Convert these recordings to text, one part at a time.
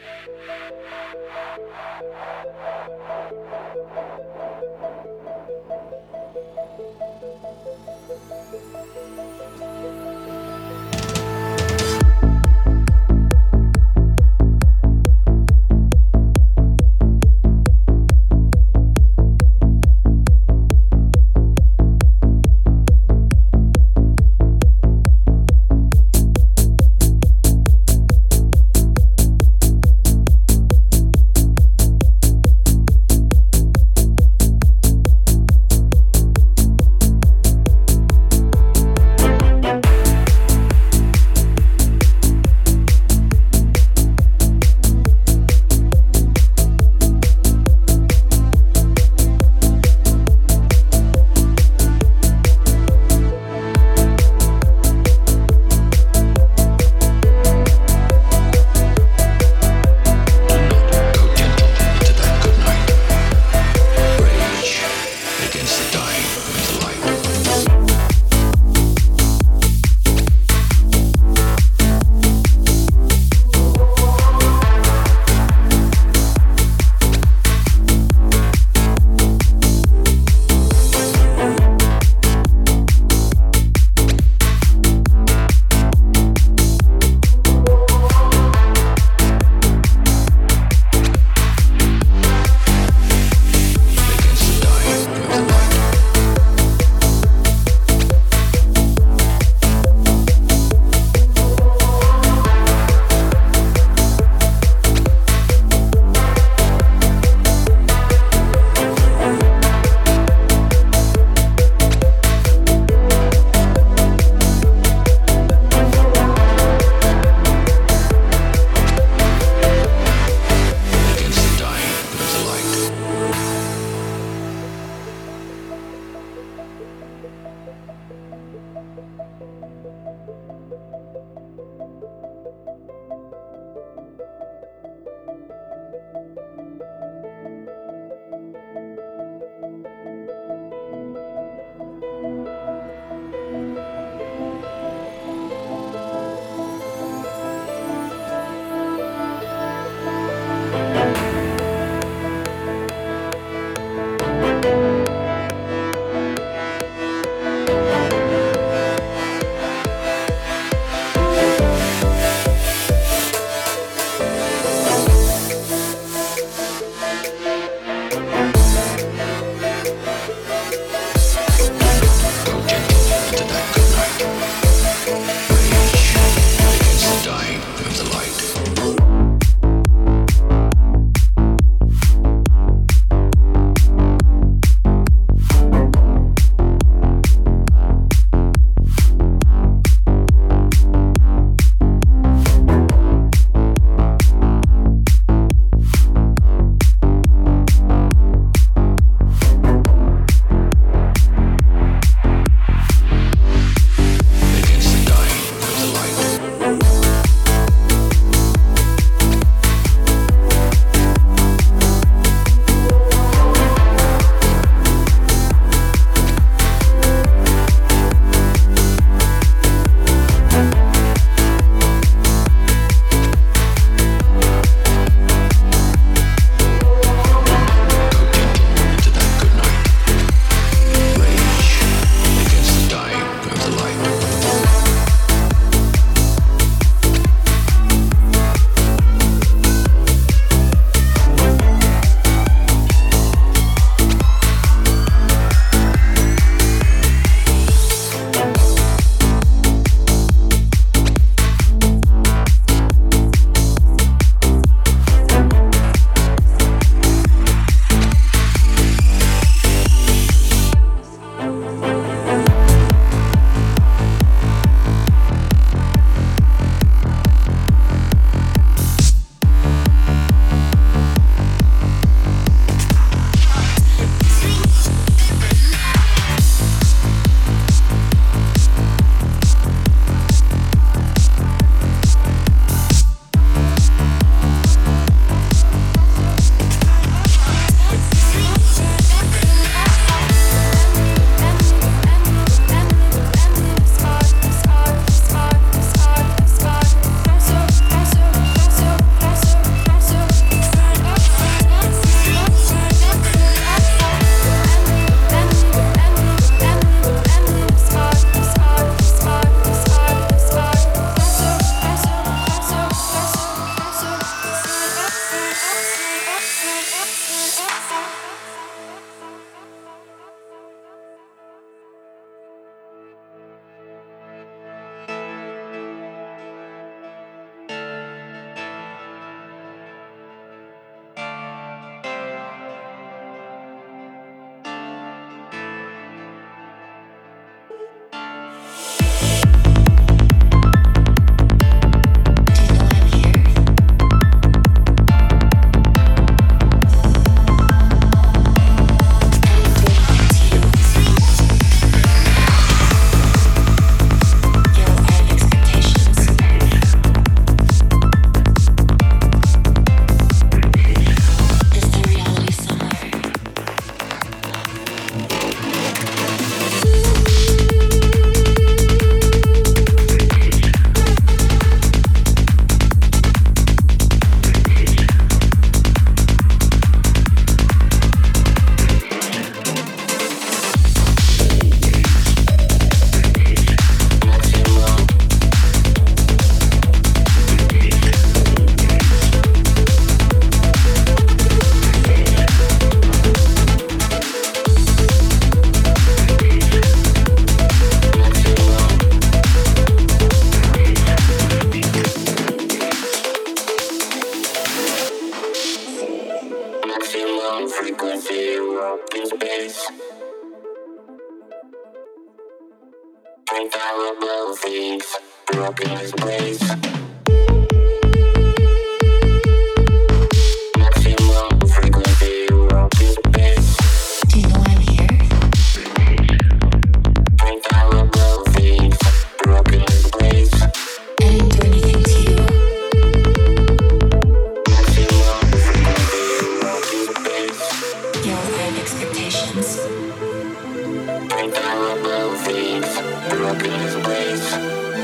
Thank you.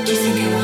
Do you think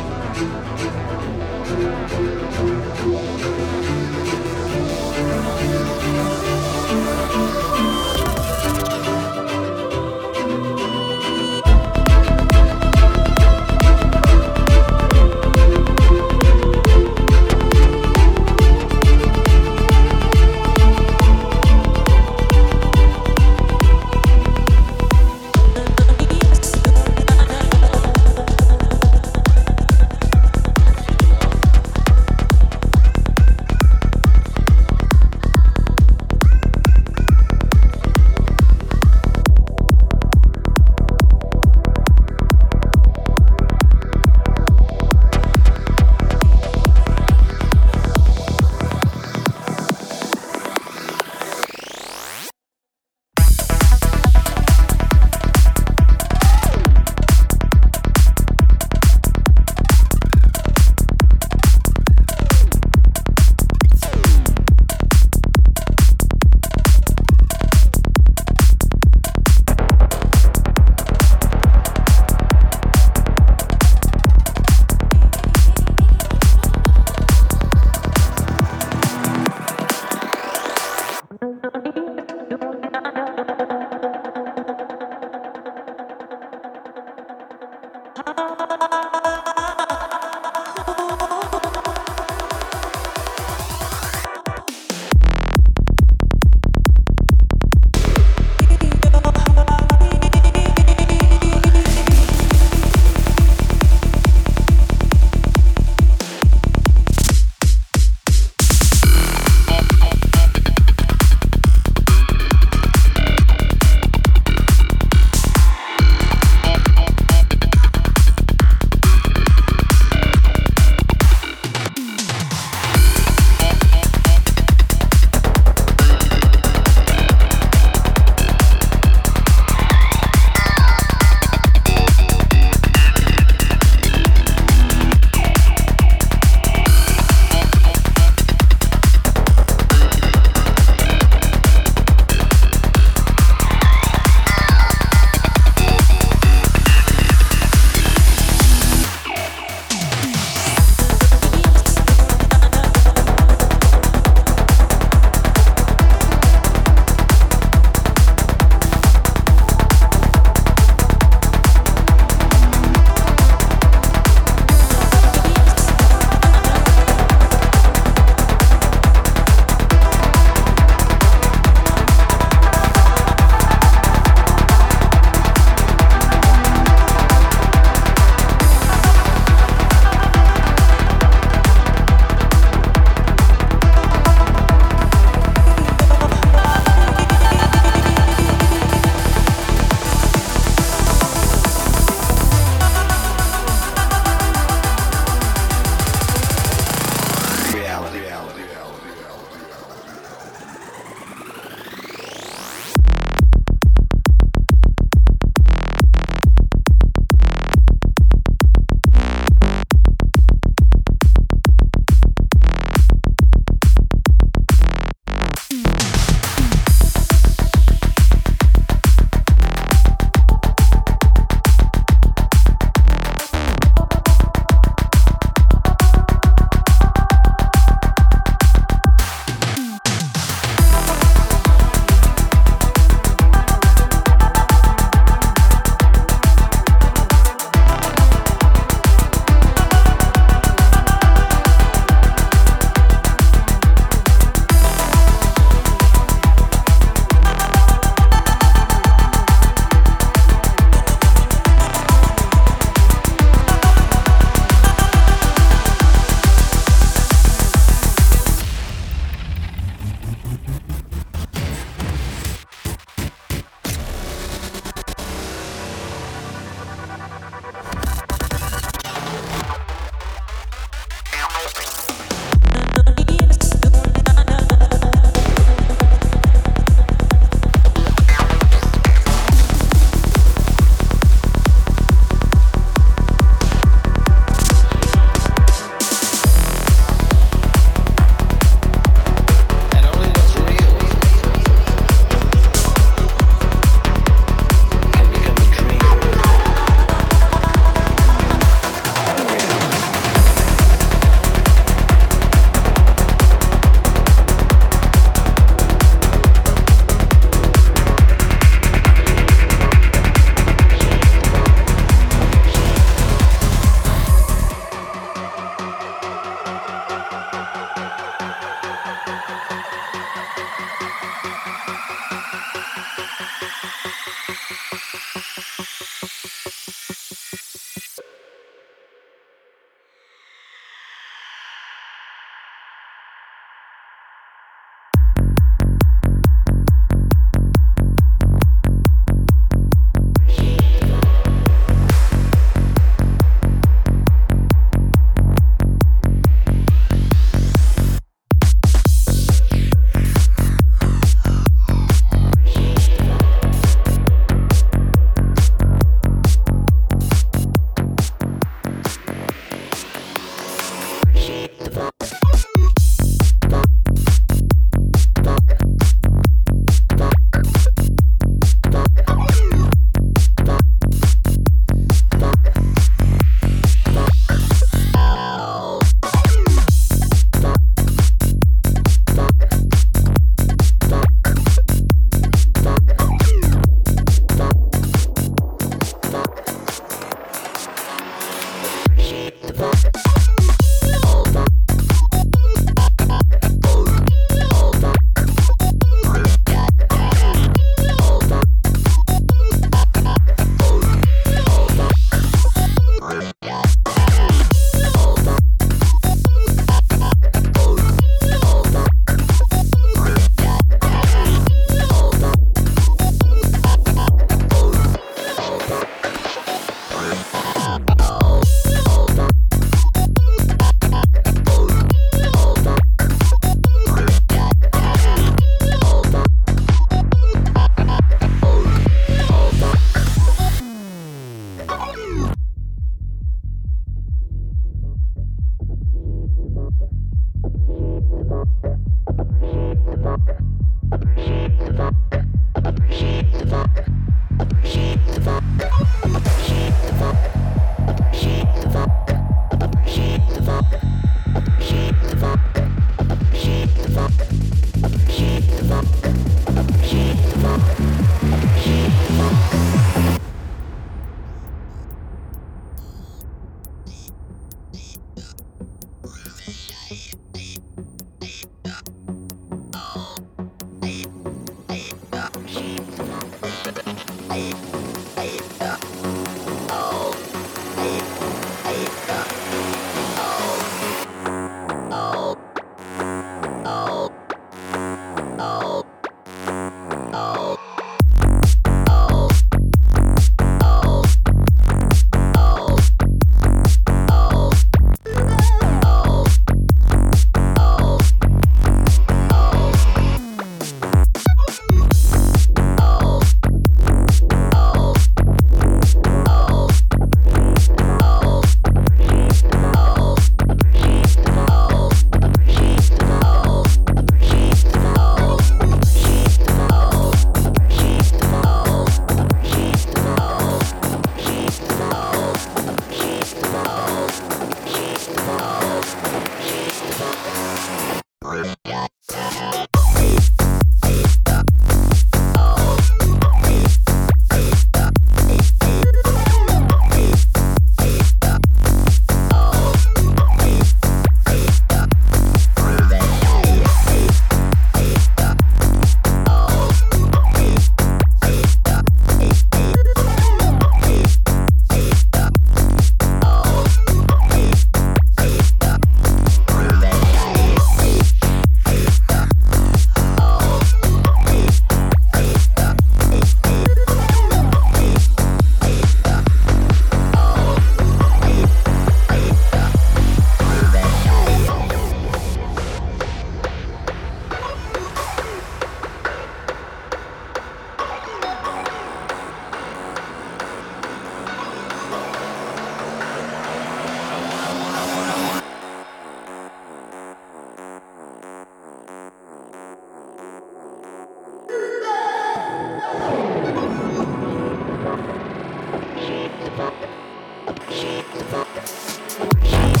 accessing 100%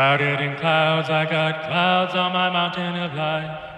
Shrouded in clouds, I got clouds on my mountain of life.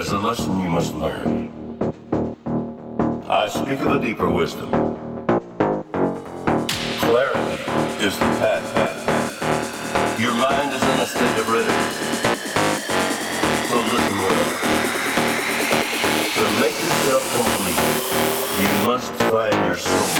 Is a lesson you must learn. I speak of a deeper wisdom. Clarity is the path. Your mind is in a state of readiness. So listen well. To make yourself complete, you must find your soul.